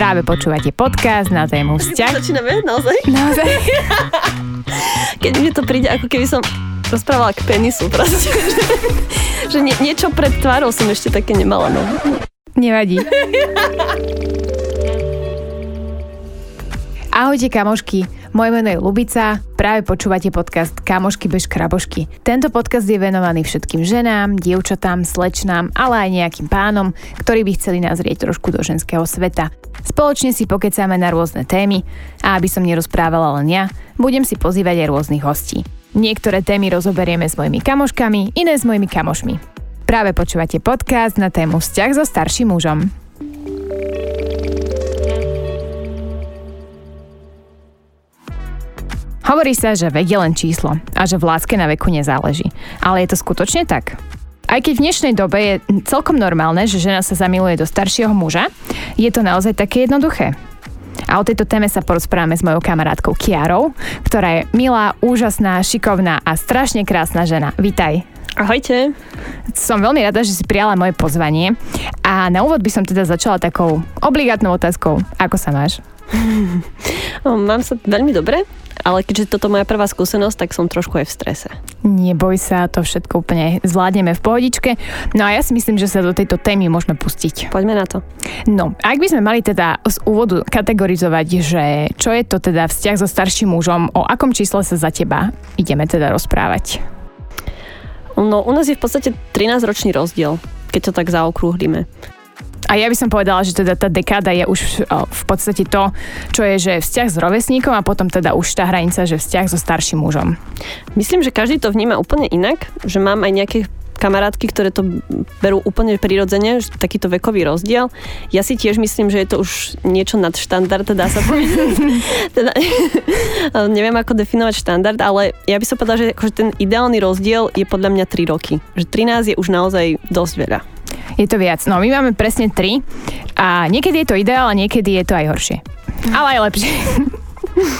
Práve počúvate podcast na tému vzťah. Začíname? Naozaj? Naozaj? Keď mi to príde, ako keby som rozprávala k penisu proste. že nie, niečo pred tvárou som ešte také nemala, no. Nevadí. Ahojte kamošky, moje meno je Lubica, práve počúvate podcast Kamošky bez krabošky. Tento podcast je venovaný všetkým ženám, dievčatám, slečnám, ale aj nejakým pánom, ktorí by chceli nazrieť trošku do ženského sveta. Spoločne si pokecáme na rôzne témy a aby som nerozprávala len ja, budem si pozývať aj rôznych hostí. Niektoré témy rozoberieme s mojimi kamoškami, iné s mojimi kamošmi. Práve počúvate podcast na tému vzťah so starším mužom. Hovorí sa, že vek je len číslo a že v láske na veku nezáleží. Ale je to skutočne tak? Aj keď v dnešnej dobe je celkom normálne, že žena sa zamiluje do staršieho muža, je to naozaj také jednoduché. A o tejto téme sa porozprávame s mojou kamarátkou Kiarou, ktorá je milá, úžasná, šikovná a strašne krásna žena. Vítaj. Ahojte. Som veľmi rada, že si prijala moje pozvanie a na úvod by som teda začala takou obligátnou otázkou. Ako sa máš? Mám sa veľmi dobre ale keďže toto moja prvá skúsenosť, tak som trošku aj v strese. Neboj sa, to všetko úplne zvládneme v pohodičke. No a ja si myslím, že sa do tejto témy môžeme pustiť. Poďme na to. No, ak by sme mali teda z úvodu kategorizovať, že čo je to teda vzťah so starším mužom, o akom čísle sa za teba ideme teda rozprávať? No, u nás je v podstate 13-ročný rozdiel, keď to tak zaokrúhlime. A ja by som povedala, že teda tá dekáda je už v podstate to, čo je, že vzťah s rovesníkom a potom teda už tá hranica, že vzťah so starším mužom. Myslím, že každý to vníma úplne inak, že mám aj nejaké kamarátky, ktoré to berú úplne prirodzene, takýto vekový rozdiel. Ja si tiež myslím, že je to už niečo nad štandard, dá sa povedať. teda, neviem, ako definovať štandard, ale ja by som povedala, že akože ten ideálny rozdiel je podľa mňa 3 roky. Že 13 je už naozaj dosť veľa. Je to viac. No, my máme presne 3 a niekedy je to ideál a niekedy je to aj horšie. Ale aj lepšie.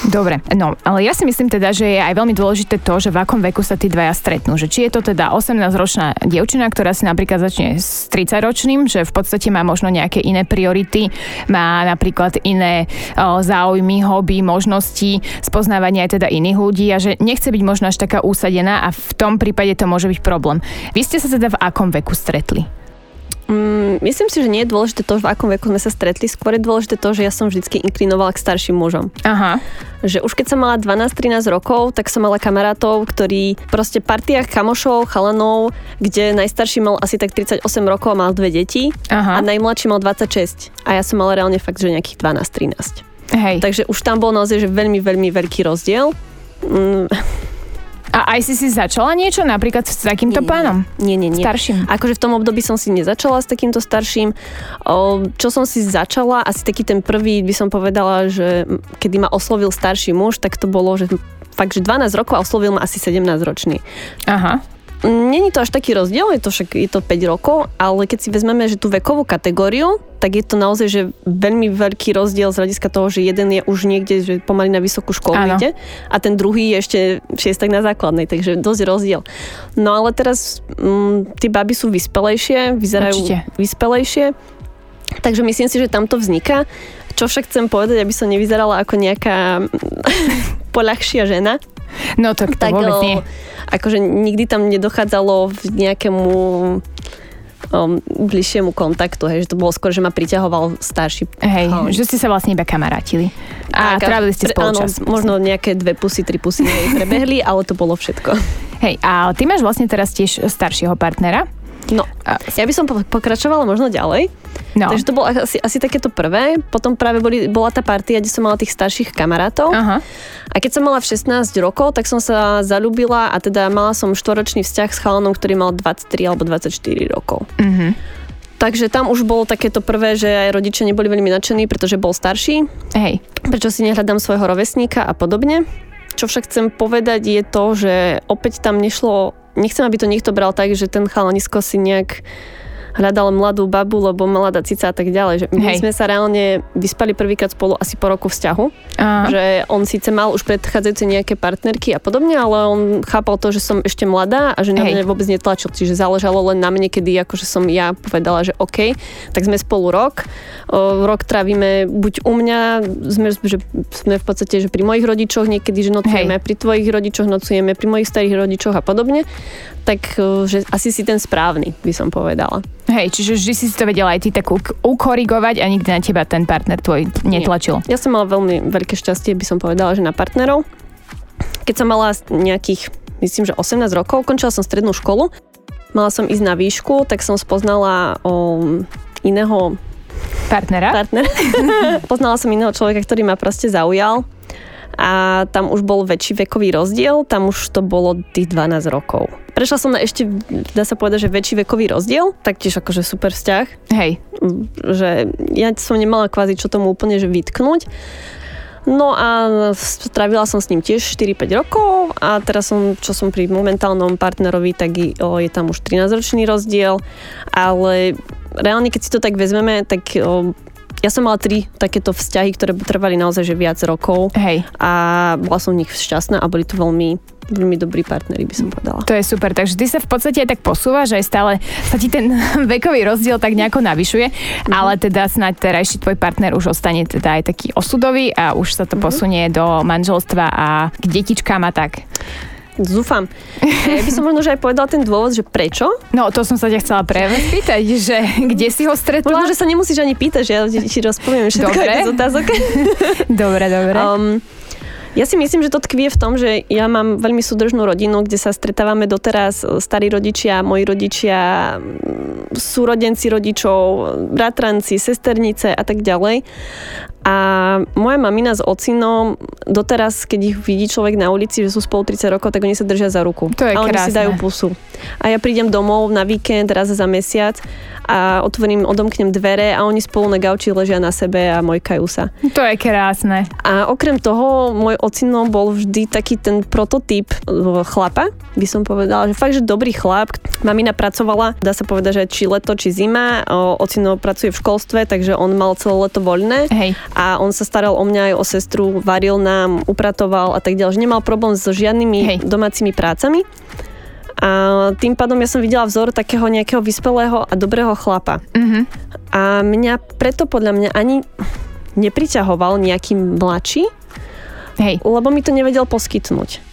Dobre, no, ale ja si myslím teda, že je aj veľmi dôležité to, že v akom veku sa tí dvaja stretnú. Že či je to teda 18-ročná dievčina, ktorá si napríklad začne s 30-ročným, že v podstate má možno nejaké iné priority, má napríklad iné o, záujmy, hobby, možnosti, spoznávania aj teda iných ľudí a že nechce byť možno až taká úsadená a v tom prípade to môže byť problém. Vy ste sa teda v akom veku stretli? Mm, myslím si, že nie je dôležité to, v akom veku sme sa stretli, skôr je dôležité to, že ja som vždy inklinovala k starším mužom. Aha. Že už keď som mala 12-13 rokov, tak som mala kamarátov, ktorí proste partiách kamošov, chalanov, kde najstarší mal asi tak 38 rokov a mal dve deti Aha. a najmladší mal 26. A ja som mala reálne fakt, že nejakých 12-13. Hej. Takže už tam bol naozaj že veľmi, veľmi veľký rozdiel. Mm a aj si si začala niečo napríklad s takýmto nie, pánom? Nie, nie, nie. Starším? Akože v tom období som si nezačala s takýmto starším. O, čo som si začala, asi taký ten prvý by som povedala, že kedy ma oslovil starší muž, tak to bolo, že fakt, že 12 rokov a oslovil ma asi 17 ročný. Aha. Není to až taký rozdiel, je to však je to 5 rokov, ale keď si vezmeme, že tú vekovú kategóriu, tak je to naozaj že veľmi veľký rozdiel z hľadiska toho, že jeden je už niekde, že pomaly na vysokú školu ide a ten druhý je ešte šiestak na základnej, takže dosť rozdiel. No ale teraz m, mm, tí baby sú vyspelejšie, vyzerajú Určite. vyspelejšie, takže myslím si, že tam to vzniká. Čo však chcem povedať, aby som nevyzerala ako nejaká poľahšia žena, No tak to tak, vôbec nie. Akože nikdy tam nedochádzalo v nejakému um, bližšiemu kontaktu, hej, že to bolo skôr, že ma priťahoval starší. Hej, um, že ste sa vlastne iba kamarátili. A tak, trávili ste spolu áno, možno nejaké dve pusy, tri pusy prebehli, ale to bolo všetko. Hej, a ty máš vlastne teraz tiež staršieho partnera? No, ja by som pokračovala možno ďalej. No. Takže to bolo asi, asi takéto prvé. Potom práve boli, bola tá partia, kde som mala tých starších kamarátov. Aha. A keď som mala v 16 rokov, tak som sa zalúbila a teda mala som štvoročný vzťah s chalanom, ktorý mal 23 alebo 24 rokov. Uh-huh. Takže tam už bolo takéto prvé, že aj rodičia neboli veľmi nadšení, pretože bol starší. Hej. Prečo si nehľadám svojho rovesníka a podobne. Čo však chcem povedať je to, že opäť tam nešlo nechcem, aby to niekto bral tak, že ten chalanisko si nejak hľadal mladú babu, lebo mladá cica a tak ďalej. Že my Hej. sme sa reálne vyspali prvýkrát spolu asi po roku vzťahu. Aha. Že on síce mal už predchádzajúce nejaké partnerky a podobne, ale on chápal to, že som ešte mladá a že na mňa vôbec netlačil. Čiže záležalo len na mne, kedy akože som ja povedala, že OK, tak sme spolu rok. O, rok trávime buď u mňa, sme, že sme v podstate že pri mojich rodičoch, niekedy, že nocujeme Hej. pri tvojich rodičoch, nocujeme pri mojich starých rodičoch a podobne. Tak že asi si ten správny, by som povedala. Hej, čiže vždy si to vedela aj ty tak ukorigovať a nikdy na teba ten partner tvoj netlačil. Nie. Ja som mala veľmi veľké šťastie, by som povedala, že na partnerov. Keď som mala nejakých, myslím, že 18 rokov, končila som strednú školu, mala som ísť na výšku, tak som spoznala o, iného partnera. partnera. Poznala som iného človeka, ktorý ma proste zaujal a tam už bol väčší vekový rozdiel, tam už to bolo tých 12 rokov. Prešla som na ešte, dá sa povedať, že väčší vekový rozdiel, taktiež akože super vzťah. Hej. Že ja som nemala kvázi čo tomu úplne že vytknúť. No a strávila som s ním tiež 4-5 rokov a teraz som, čo som pri momentálnom partnerovi, tak je tam už 13-ročný rozdiel, ale reálne keď si to tak vezmeme, tak ja som mala tri takéto vzťahy, ktoré trvali naozaj že viac rokov. Hej. A bola som v nich šťastná a boli to veľmi veľmi dobrí partneri, by som povedala. To je super, takže ty sa v podstate aj tak posúvaš, aj stále sa ti ten vekový rozdiel tak nejako navyšuje, mm-hmm. ale teda snáď terajší tvoj partner už ostane teda aj taký osudový a už sa to mm-hmm. posunie do manželstva a k detičkám a tak. Zúfam. Ja by som možno že aj povedala ten dôvod, že prečo. No, to som sa ťa chcela práve spýtať, že kde si ho stretla? Možno, že sa nemusíš ani pýtať, že ja ti rozpoviem všetko dobre. z otázok. dobre, dobre. Um, ja si myslím, že to tkvie v tom, že ja mám veľmi súdržnú rodinu, kde sa stretávame doteraz starí rodičia, moji rodičia, súrodenci rodičov, bratranci, sesternice a tak ďalej. A moja mamina s ocinom, doteraz, keď ich vidí človek na ulici, že sú spolu 30 rokov, tak oni sa držia za ruku. To je a oni krásne. si dajú pusu. A ja prídem domov na víkend, raz za mesiac a otvorím, odomknem dvere a oni spolu na gauči ležia na sebe a mojkajú sa. To je krásne. A okrem toho, môj ocino bol vždy taký ten prototyp e, chlapa, by som povedala, že fakt, že dobrý chlap. Mamina pracovala, dá sa povedať, že či leto, či zima. Ocino pracuje v školstve, takže on mal celé leto voľné. Hej a on sa staral o mňa aj o sestru, varil nám, upratoval a tak ďalej. Že nemal problém so žiadnymi Hej. domácimi prácami. A tým pádom ja som videla vzor takého nejakého vyspelého a dobrého chlapa. Mm-hmm. A mňa preto podľa mňa ani nepriťahoval nejaký mladší, Hej. lebo mi to nevedel poskytnúť.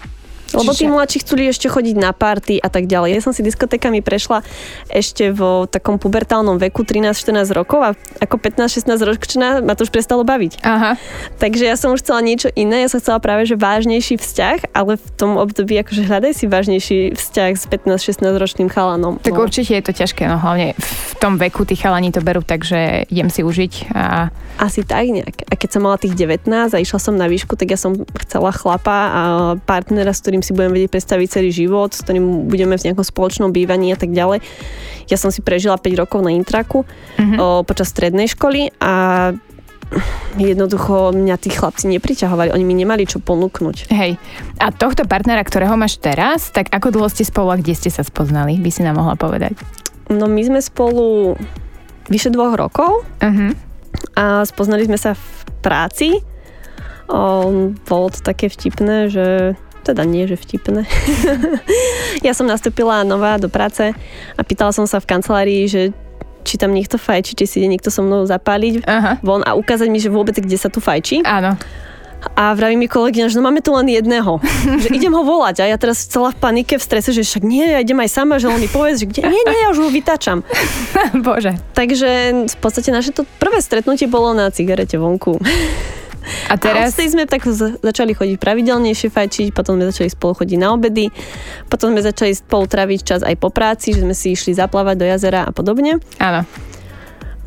Lebo tí mladší chceli ešte chodiť na party a tak ďalej. Ja som si diskotékami prešla ešte v takom pubertálnom veku 13-14 rokov a ako 15-16 ročná ma to už prestalo baviť. Aha. Takže ja som už chcela niečo iné, ja som chcela práve že vážnejší vzťah, ale v tom období akože hľadaj si vážnejší vzťah s 15-16 ročným chalanom. Tak no. určite je to ťažké, no hlavne v tom veku tí chalani to berú, takže idem si užiť a... Asi tak nejak. A keď som mala tých 19 a išla som na výšku, tak ja som chcela chlapa a partnera, s ktorým si budem vedieť predstaviť celý život, s ktorým budeme v nejakom spoločnom bývaní a tak ďalej. Ja som si prežila 5 rokov na Intraku mm-hmm. o, počas strednej školy a jednoducho mňa tí chlapci nepriťahovali, oni mi nemali čo ponúknuť. Hej, a tohto partnera, ktorého máš teraz, tak ako dlho ste spolu a kde ste sa spoznali, by si nám mohla povedať? No my sme spolu vyše dvoch rokov uh-huh. a spoznali sme sa v práci. O, bolo to také vtipné, že teda nie, že vtipné. ja som nastúpila nová do práce a pýtala som sa v kancelárii, že či tam niekto fajčí, či si ide niekto so mnou zapáliť Aha. von a ukázať mi, že vôbec kde sa tu fajčí. Áno. A vraví mi kolegyňa, že no máme tu len jedného. že idem ho volať. A ja teraz celá v panike, v strese, že však nie, ja idem aj sama, že on mi povie, že kde? Nie, nie, ja už ho vytáčam. Bože. Takže v podstate naše to prvé stretnutie bolo na cigarete vonku. A teraz? A sme tak začali chodiť pravidelnejšie fajčiť, potom sme začali spolu chodiť na obedy, potom sme začali spolu traviť čas aj po práci, že sme si išli zaplávať do jazera a podobne. Áno.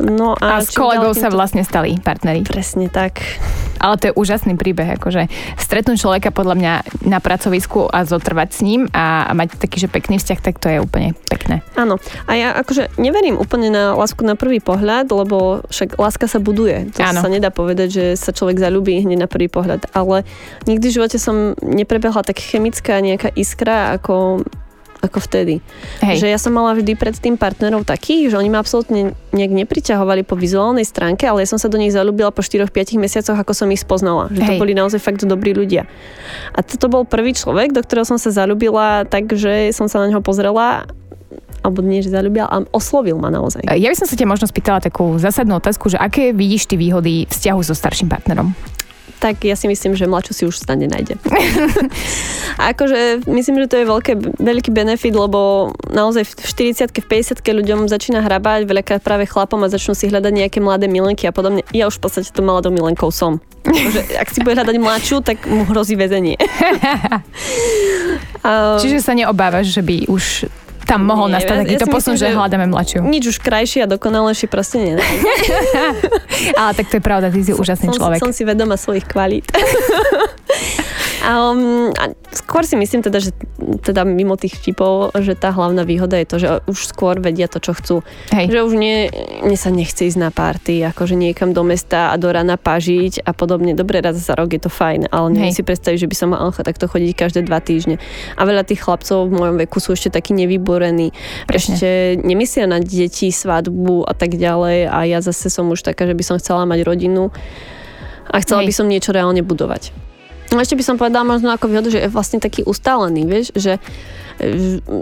No a, a s kolegou sa vlastne stali partneri. Presne tak. Ale to je úžasný príbeh, akože stretnúť človeka podľa mňa na pracovisku a zotrvať s ním a, a mať taký, že pekný vzťah, tak to je úplne pekné. Áno. A ja akože neverím úplne na lásku na prvý pohľad, lebo však láska sa buduje. To Áno. sa nedá povedať, že sa človek zalúbi hneď na prvý pohľad. Ale nikdy v živote som neprebehla tak chemická nejaká iskra, ako ako vtedy. Hej. Že ja som mala vždy predtým partnerov takých, že oni ma absolútne nejak nepriťahovali po vizuálnej stránke, ale ja som sa do nich zalúbila po 4-5 mesiacoch, ako som ich spoznala. Že to Hej. boli naozaj fakt dobrí ľudia. A toto bol prvý človek, do ktorého som sa zalúbila tak, že som sa na neho pozrela alebo nie, že zalúbila, ale oslovil ma naozaj. Ja by som sa ťa možno spýtala takú zásadnú otázku, že aké vidíš ty výhody vzťahu so starším partnerom? Tak ja si myslím, že mladšiu si už stane nájde. akože myslím, že to je veľké, veľký benefit, lebo naozaj v 40 v 50 ľuďom začína hrabať, veľakrát práve chlapom a začnú si hľadať nejaké mladé milenky a podobne. Ja už v podstate to mladou milenkou som. Že ak si bude hľadať mladšiu, tak mu hrozí väzenie. Čiže sa neobávaš, že by už tam mohol Nie, nastať ja- ja takýto si posun, myslím, že že- hľadáme mladšiu. nič už krajšie a dokonalejšie proste nie. Ale tak to je pravda, ty si úžasný som, človek. Som si vedoma svojich kvalít. um, a skôr si myslím teda, že teda mimo tých vtipov, že tá hlavná výhoda je to, že už skôr vedia to, čo chcú. Hej. Že už nie, mne sa nechce ísť na párty, akože niekam do mesta a do rana pažiť a podobne. Dobre, raz za rok je to fajn, ale neviem si predstaviť, že by som mala takto chodiť každé dva týždne. A veľa tých chlapcov v mojom veku sú ešte takí nevyborení. Presne. Ešte nemyslia na deti, svadbu a tak ďalej a ja zase som už taká, že by som chcela mať rodinu a chcela Hej. by som niečo reálne budovať. No ešte by som povedala možno ako výhodu, že je vlastne taký ustálený, vieš, že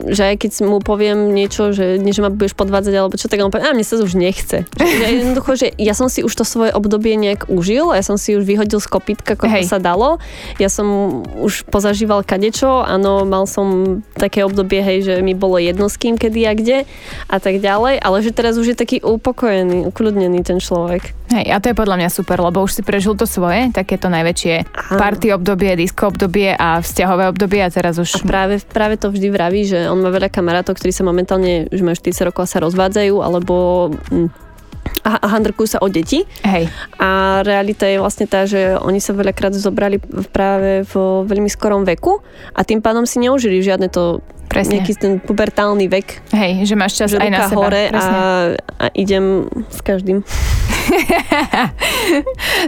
že aj keď mu poviem niečo, že, nie, že ma budeš podvádzať alebo čo, tak on povie, a mne sa už nechce. Že, jednoducho, že ja som si už to svoje obdobie nejak užil, ja som si už vyhodil z kopytka, koľko Hej. sa dalo. Ja som už pozažíval kadečo, áno, mal som také obdobie, hej, že mi bolo jedno s kým, kedy a kde a tak ďalej, ale že teraz už je taký upokojený, ukľudnený ten človek. Hej, a to je podľa mňa super, lebo už si prežil to svoje, takéto najväčšie party obdobie, disco obdobie a vzťahové obdobie a teraz A už... práve, práve to vždy vraví, že on má veľa kamarátov, ktorí sa momentálne, že majú 40 rokov a sa rozvádzajú, alebo mm, a, handrkujú sa o deti. Hej, A realita je vlastne tá, že oni sa veľakrát zobrali práve v veľmi skorom veku a tým pádom si neužili žiadne to presne. nejaký ten pubertálny vek, Hej, že máš čas že aj na seba. hore a, a idem s každým.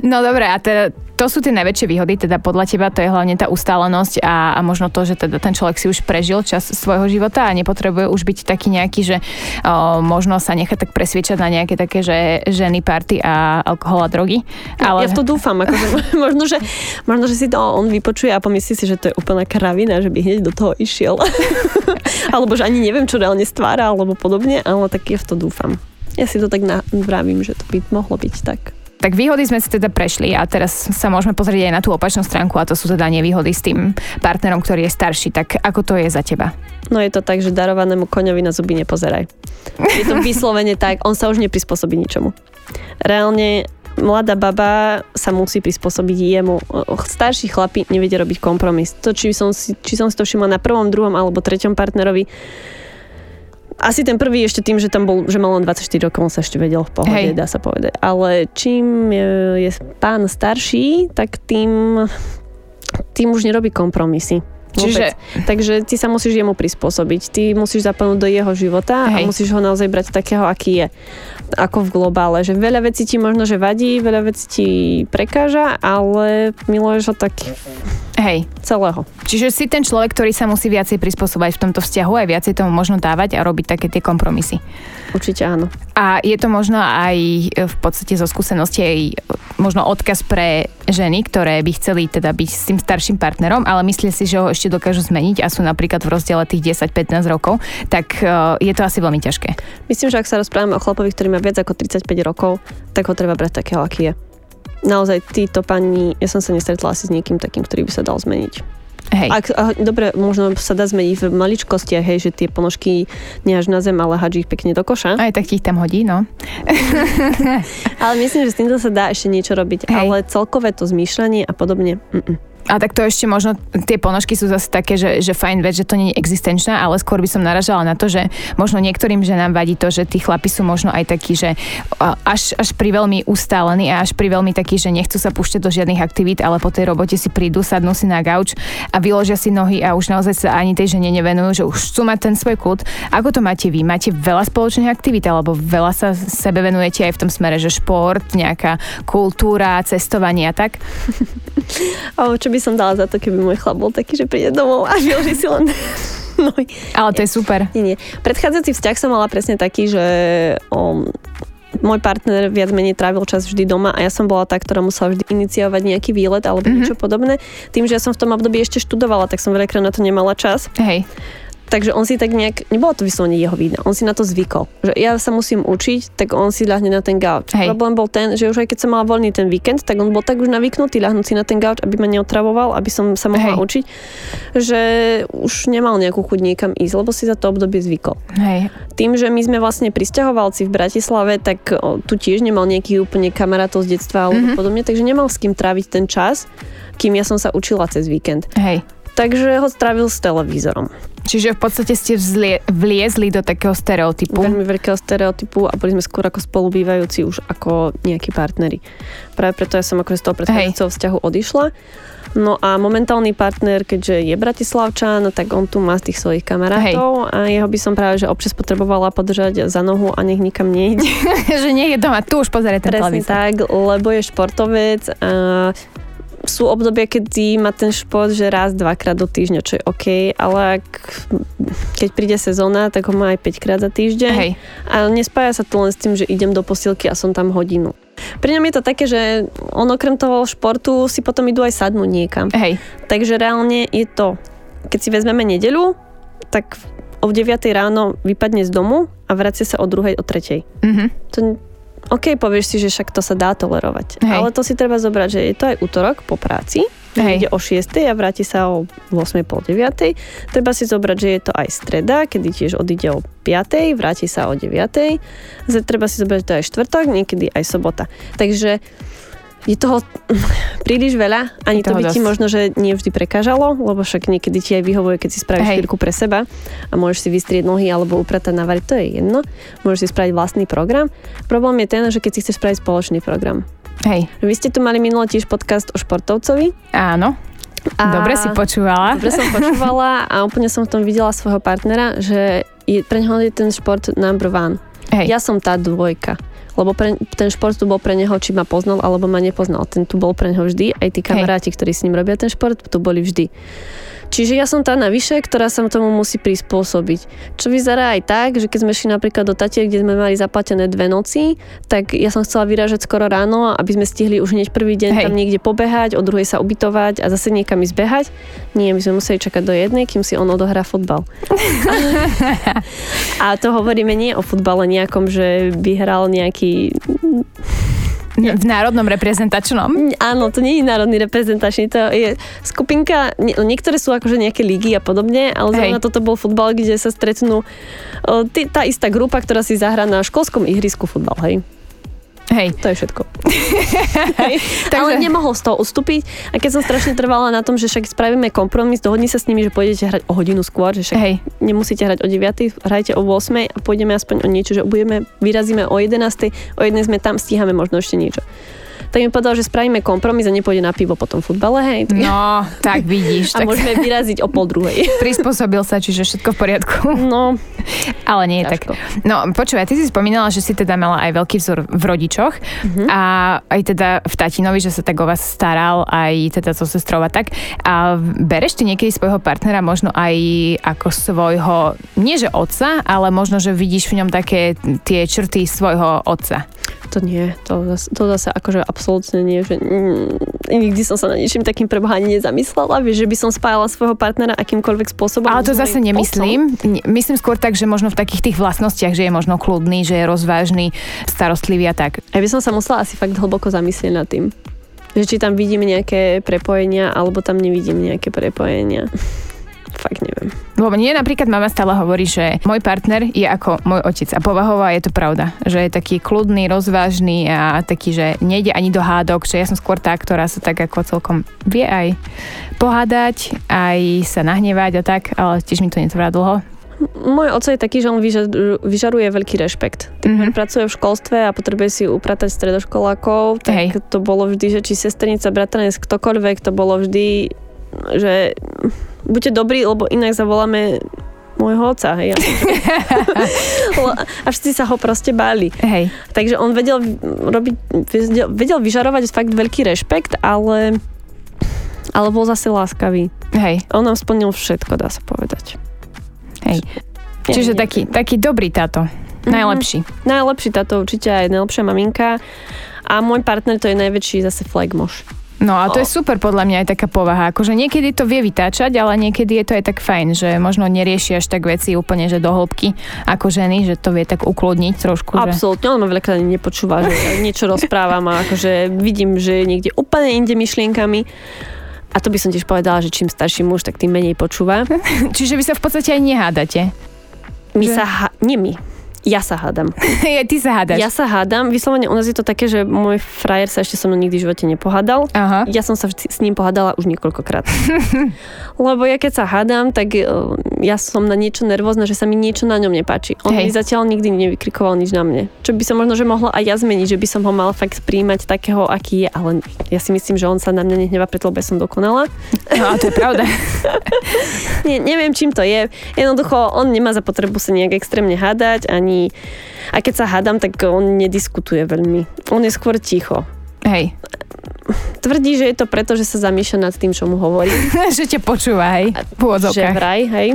No dobre, a teda to sú tie najväčšie výhody, teda podľa teba to je hlavne tá ustálenosť a, a možno to, že teda ten človek si už prežil čas svojho života a nepotrebuje už byť taký nejaký, že o, možno sa nechá tak presviečať na nejaké také, že ženy, party a alkohol a drogy. Ale... Ja v to dúfam, akože možno, že, možno, že si to on vypočuje a pomyslí si, že to je úplná kravina, že by hneď do toho išiel. alebo že ani neviem, čo reálne stvára, alebo podobne, ale tak ja v to dúfam. Ja si to tak vravím, že to by mohlo byť tak. Tak výhody sme si teda prešli a teraz sa môžeme pozrieť aj na tú opačnú stránku a to sú teda nevýhody s tým partnerom, ktorý je starší. Tak ako to je za teba? No je to tak, že darovanému koňovi na zuby nepozeraj. Je to vyslovene tak, on sa už neprispôsobí ničomu. Reálne mladá baba sa musí prispôsobiť jemu. Starší chlapi nevedia robiť kompromis. To, či som si, či som si to všimla na prvom, druhom alebo treťom partnerovi, asi ten prvý ešte tým, že tam bol, že mal len 24 rokov, on sa ešte vedel v pohode, Hej. dá sa povedať. Ale čím je, je pán starší, tak tým, tým už nerobí kompromisy. Čiže-. Takže ty sa musíš jemu prispôsobiť. Ty musíš zapadnúť do jeho života Hej. a musíš ho naozaj brať takého, aký je. Ako v globále. Že veľa vecí ti možno, že vadí, veľa vecí ti prekáža, ale miluješ ho tak Hej, celého. čiže si ten človek, ktorý sa musí viacej prispôsobovať v tomto vzťahu aj viacej tomu možno dávať a robiť také tie kompromisy. Určite áno. A je to možno aj e, v podstate zo skúsenosti aj e, možno odkaz pre ženy, ktoré by chceli teda byť s tým starším partnerom, ale myslia si, že ho ešte dokážu zmeniť a sú napríklad v rozdiele tých 10-15 rokov, tak e, je to asi veľmi ťažké. Myslím, že ak sa rozprávame o chlapovi, ktorý má viac ako 35 rokov, tak ho treba brať takého, aký je. Naozaj títo pani, ja som sa nestretla asi s niekým takým, ktorý by sa dal zmeniť. Hej. Ak, a, dobre, možno sa dá zmeniť v maličkostiach, hej, že tie ponožky nehaž na zem, ale hadži ich pekne do koša. Aj tak ti ich tam hodí, no. Ale myslím, že s týmto sa dá ešte niečo robiť. Hej. Ale celkové to zmýšľanie a podobne, mm-mm. A tak to ešte možno, tie ponožky sú zase také, že, že fajn vec, že to nie je existenčná, ale skôr by som naražala na to, že možno niektorým ženám vadí to, že tí chlapi sú možno aj takí, že až, až pri veľmi ustálení a až pri veľmi takí, že nechcú sa púšťať do žiadnych aktivít, ale po tej robote si prídu, sadnú si na gauč a vyložia si nohy a už naozaj sa ani tej žene nevenujú, že už chcú mať ten svoj kút. Ako to máte vy? Máte veľa spoločných aktivít alebo veľa sa sebe venujete aj v tom smere, že šport, nejaká kultúra, cestovanie a tak? Čo by som dala za to, keby môj chlap bol taký, že príde domov a vyloží si len no, Ale to je super. Nie, nie. Predchádzajúci vzťah som mala presne taký, že o, môj partner viac menej trávil čas vždy doma a ja som bola tá, ktorá musela vždy iniciovať nejaký výlet alebo mm-hmm. niečo podobné. Tým, že ja som v tom období ešte študovala, tak som veľakrát na to nemala čas. Hej. Takže on si tak nejak, nebolo to vyslovene jeho vína, on si na to zvykol. Že ja sa musím učiť, tak on si ľahne na ten gauč. Hej. Problém bol ten, že už aj keď som mala voľný ten víkend, tak on bol tak už navyknutý ľahnúť si na ten gauč, aby ma neotravoval, aby som sa mohla Hej. učiť, že už nemal nejakú chuť niekam ísť, lebo si za to obdobie zvykol. Hej. Tým, že my sme vlastne pristahovalci v Bratislave, tak tu tiež nemal nejaký úplne kamarátov z detstva alebo mm-hmm. podobne, takže nemal s kým tráviť ten čas, kým ja som sa učila cez víkend. Hej. Takže ho strávil s televízorom. Čiže v podstate ste vzlie, vliezli do takého stereotypu. Veľmi veľkého stereotypu a boli sme skôr ako spolubývajúci už ako nejakí partneri. Práve preto ja som ako z toho predchádzajúceho vzťahu odišla. No a momentálny partner, keďže je Bratislavčan, tak on tu má z tých svojich kamarátov Hej. a jeho by som práve, že občas potrebovala podržať za nohu a nech nikam nejde. že nie je doma, tu už pozerať ten Presne televízor. tak, lebo je športovec a sú obdobia, kedy má ten šport, že raz, dvakrát do týždňa, čo je OK, ale ak, keď príde sezóna, tak ho má aj 5 krát za týždeň. Hej. A nespája sa to len s tým, že idem do posilky a som tam hodinu. Pri ňom je to také, že on okrem toho športu si potom idú aj sadnúť niekam. Hej. Takže reálne je to, keď si vezmeme nedeľu, tak o 9 ráno vypadne z domu a vracia sa o 2. o 3. Mm-hmm. To OK, povieš si, že však to sa dá tolerovať. Hej. Ale to si treba zobrať, že je to aj útorok po práci, Hej. ide o 6 a vráti sa o 8, pol 9. Treba si zobrať, že je to aj streda, kedy tiež odíde o 5, vráti sa o 9. Treba si zobrať, že to aj štvrtok, niekedy aj sobota. Takže je toho príliš veľa, ani to by dosť. ti možno, že nie vždy prekážalo, lebo však niekedy ti aj vyhovuje, keď si spravíš Hej. chvíľku pre seba a môžeš si vystrieť nohy alebo upratať na to je jedno. Môžeš si spraviť vlastný program. Problém je ten, že keď si chceš spraviť spoločný program. Hej. Vy ste tu mali minulý tiež podcast o športovcovi. Áno. A dobre si počúvala. Dobre som počúvala a úplne som v tom videla svojho partnera, že je, pre neho je ten šport number one. Hej. Ja som tá dvojka lebo pre, ten šport tu bol pre neho, či ma poznal alebo ma nepoznal. Ten tu bol pre neho vždy, aj tí kamaráti, Hej. ktorí s ním robia ten šport, tu boli vždy. Čiže ja som tá navyše, ktorá sa tomu musí prispôsobiť. Čo vyzerá aj tak, že keď sme šli napríklad do Tatier, kde sme mali zaplatené dve noci, tak ja som chcela vyražať skoro ráno, aby sme stihli už hneď prvý deň Hej. tam niekde pobehať, o druhej sa ubytovať a zase niekam ísť behať. Nie, my sme museli čakať do jednej, kým si on odohrá fotbal. a to hovoríme nie o futbale nejakom, že vyhral nejaký v národnom reprezentačnom? Áno, to nie je národný reprezentačný, to je skupinka, niektoré sú akože nejaké ligy a podobne, ale zrovna toto bol futbal, kde sa stretnú tá istá grupa, ktorá si zahrá na školskom ihrisku futbal, hej. Hej. To je všetko. Takže... Ale nemohol z toho ustúpiť a keď som strašne trvala na tom, že však spravíme kompromis, dohodni sa s nimi, že pôjdete hrať o hodinu skôr, že však Hej. nemusíte hrať o 9, hrajte o 8 a pôjdeme aspoň o niečo, že budeme, vyrazíme o 11, o 1 sme tam, stíhame možno ešte niečo tak mi povedal, že spravíme kompromis a nepôjde na pivo potom futbale, hej. Tak... No, tak vidíš. a tak... môžeme vyraziť o pol druhej. Prispôsobil sa, čiže všetko v poriadku. No, ale nie je tak. No, počúvaj, ty si spomínala, že si teda mala aj veľký vzor v rodičoch mm-hmm. a aj teda v tatinovi, že sa tak o vás staral, aj teda so sestrou a tak. A bereš ty niekedy svojho partnera možno aj ako svojho, nie že otca, ale možno, že vidíš v ňom také tie črty svojho otca? To nie, to, to zase akože absolútne nie, že mm, nikdy som sa na niečím takým preboha ani nezamyslela, vieš, že by som spájala svojho partnera akýmkoľvek spôsobom. Ale to zase nemyslím. Otcom. Myslím skôr tak, že možno v takých tých vlastnostiach, že je možno kľudný, že je rozvážny, starostlivý a tak. Ja by som sa musela asi fakt hlboko zamyslieť nad tým. Že či tam vidím nejaké prepojenia, alebo tam nevidím nejaké prepojenia fakt neviem. Lebo mne napríklad mama stále hovorí, že môj partner je ako môj otec a povahová je to pravda, že je taký kľudný, rozvážny a taký, že nejde ani do hádok, že ja som skôr tá, ktorá sa tak ako celkom vie aj pohádať, aj sa nahnevať a tak, ale tiež mi to netrvá dlho. Môj oco je taký, že on vyžaruje veľký rešpekt. mm-hmm. pracuje v školstve a potrebuje si upratať stredoškolákov, tak Hej. to bolo vždy, že či sestrnica, bratranec, ktokoľvek, to bolo vždy, že buďte dobrí, lebo inak zavoláme môjho otca, hej. a všetci sa ho proste báli. Hej. Takže on vedel robiť, vedel, vedel vyžarovať fakt veľký rešpekt, ale, ale bol zase láskavý. Hej. On nám splnil všetko, dá sa povedať. Hej. Čiže taký, taký dobrý táto. Mm-hmm. Najlepší. Najlepší táto určite aj najlepšia maminka. A môj partner to je najväčší zase flagmoš. No a to je super podľa mňa aj taká povaha. Akože niekedy to vie vytáčať, ale niekedy je to aj tak fajn, že možno nerieši až tak veci úplne, že do hĺbky ako ženy, že to vie tak ukludniť trošku. Absolútne, že... on ma veľakrát nepočúva, že niečo rozprávam a akože vidím, že je niekde úplne inde myšlienkami. A to by som tiež povedala, že čím starší muž, tak tým menej počúva. Čiže vy sa v podstate aj nehádate? My že... sa... Ha- nie my. Ja sa hádam. ja, ty sa hádaš. Ja sa hádam. Vyslovene u nás je to také, že môj frajer sa ešte so mnou nikdy v živote nepohádal. Aha. Ja som sa s ním pohádala už niekoľkokrát. Lebo ja keď sa hádam, tak e, ja som na niečo nervózna, že sa mi niečo na ňom nepáči. On Hej. mi zatiaľ nikdy nevykrikoval nič na mne. Čo by som možno, že mohla aj ja zmeniť, že by som ho mala fakt príjmať takého, aký je, ale ja si myslím, že on sa na mňa nehneva preto, lebo som dokonala. No, to je pravda. Nie, neviem, čím to je. Jednoducho, on nemá za potrebu sa nejak extrémne hádať, ani... A keď sa hádam, tak on nediskutuje veľmi. On je skôr ticho. Hej. Tvrdí, že je to preto, že sa zamýšľa nad tým, čo mu hovorí. že ťa počúva, hej, Že vraj, hej.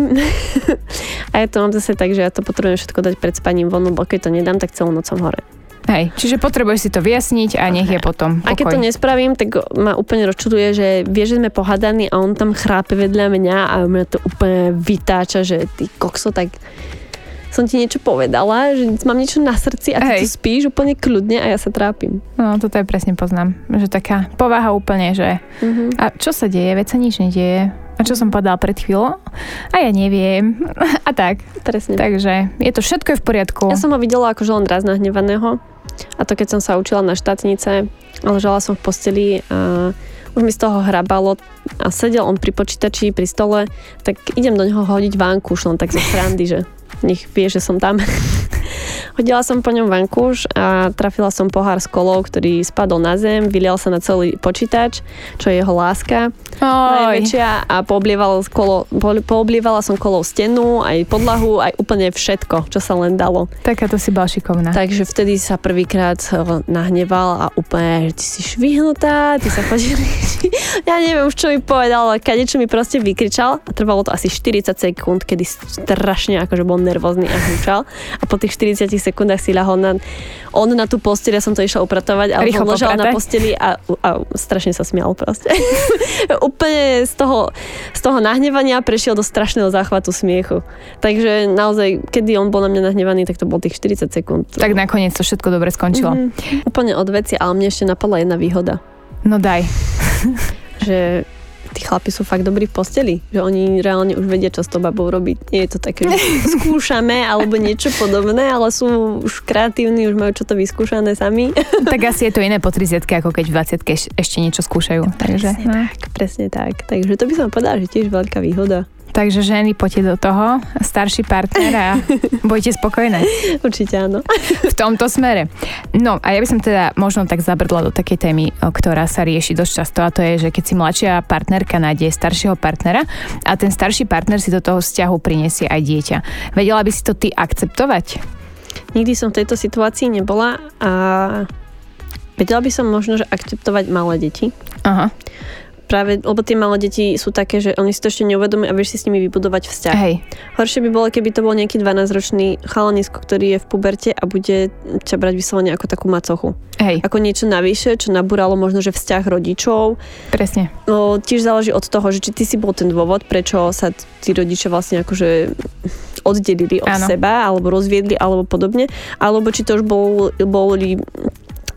a ja to mám zase tak, že ja to potrebujem všetko dať pred spaním von, lebo keď to nedám, tak celú noc som hore. Hej, čiže potrebuješ si to vyjasniť a nech je potom pokoj. A keď to nespravím, tak ma úplne rozčuduje, že vie, že sme pohadaní a on tam chrápe vedľa mňa a mňa to úplne vytáča, že ty kokso, tak som ti niečo povedala, že mám niečo na srdci a ty Hej. tu spíš úplne kľudne a ja sa trápim. No, toto aj presne poznám. Že taká povaha úplne, že uh-huh. a čo sa deje, veď sa nič nedieje. A čo som povedala pred chvíľou? A ja neviem. A tak. Presne. Takže je to všetko je v poriadku. Ja som ho videla akože len raz nahnevaného. A to keď som sa učila na štátnice, ležala som v posteli a už mi z toho hrabalo a sedel on pri počítači, pri stole, tak idem do neho hodiť vánku už len tak zo srandy, že nech vie, že som tam. Hodila som po ňom vankúš a trafila som pohár s kolou, ktorý spadol na zem, vylial sa na celý počítač, čo je jeho láska. Najväčšia a pooblievala, kolo, pooblievala som kolou stenu, aj podlahu, aj úplne všetko, čo sa len dalo. Taká to si bola šikovná. Takže vtedy sa prvýkrát nahneval a úplne, že ty si švihnutá, ty sa chodili. ja neviem už, čo mi povedal, ale kadečo mi proste vykričal a trvalo to asi 40 sekúnd, kedy strašne akože bol nervózny a húčal. A po tých 40 sekundách si ľahol na, on na tú posteľ, ja som to išla upratovať a on ležal na posteli a, a strašne sa smial proste. Úplne z toho, z toho nahnevania prešiel do strašného záchvatu smiechu. Takže naozaj, kedy on bol na mňa nahnevaný, tak to bol tých 40 sekúnd. Tak nakoniec to všetko dobre skončilo. Mm-hmm. Úplne od veci, ale mne ešte napadla jedna výhoda. No daj. že tí chlapi sú fakt dobrí v posteli, že oni reálne už vedia, čo s tou babou robiť. Nie je to také, že skúšame alebo niečo podobné, ale sú už kreatívni, už majú čo to vyskúšané sami. Tak asi je to iné po 30 ako keď v 20 ešte niečo skúšajú. Takže, presne no. tak, presne tak. Takže to by som povedala, že tiež veľká výhoda. Takže ženy, poďte do toho, starší partner a budete spokojné. Určite áno. V tomto smere. No a ja by som teda možno tak zabrdla do takej témy, ktorá sa rieši dosť často a to je, že keď si mladšia partnerka nájde staršieho partnera a ten starší partner si do toho vzťahu prinesie aj dieťa. Vedela by si to ty akceptovať? Nikdy som v tejto situácii nebola a vedela by som možno, že akceptovať malé deti. Aha práve, lebo tie malé deti sú také, že oni si to ešte neuvedomujú a vieš si s nimi vybudovať vzťah. Hej. Horšie by bolo, keby to bol nejaký 12-ročný chalanisko, ktorý je v puberte a bude ťa brať vyslovene ako takú macochu. Hej. Ako niečo navyše, čo nabúralo možno, že vzťah rodičov. Presne. No, tiež záleží od toho, že či ty si bol ten dôvod, prečo sa tí rodičia vlastne akože oddelili od ano. seba, alebo rozviedli, alebo podobne, alebo či to už bol, boli